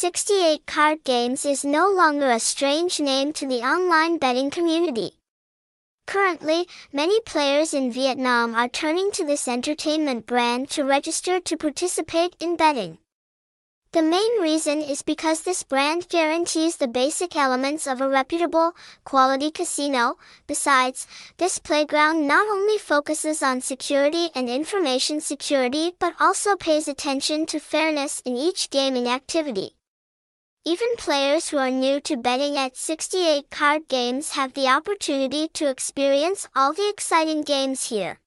68 Card Games is no longer a strange name to the online betting community. Currently, many players in Vietnam are turning to this entertainment brand to register to participate in betting. The main reason is because this brand guarantees the basic elements of a reputable, quality casino. Besides, this playground not only focuses on security and information security but also pays attention to fairness in each gaming activity. Even players who are new to betting at 68 card games have the opportunity to experience all the exciting games here.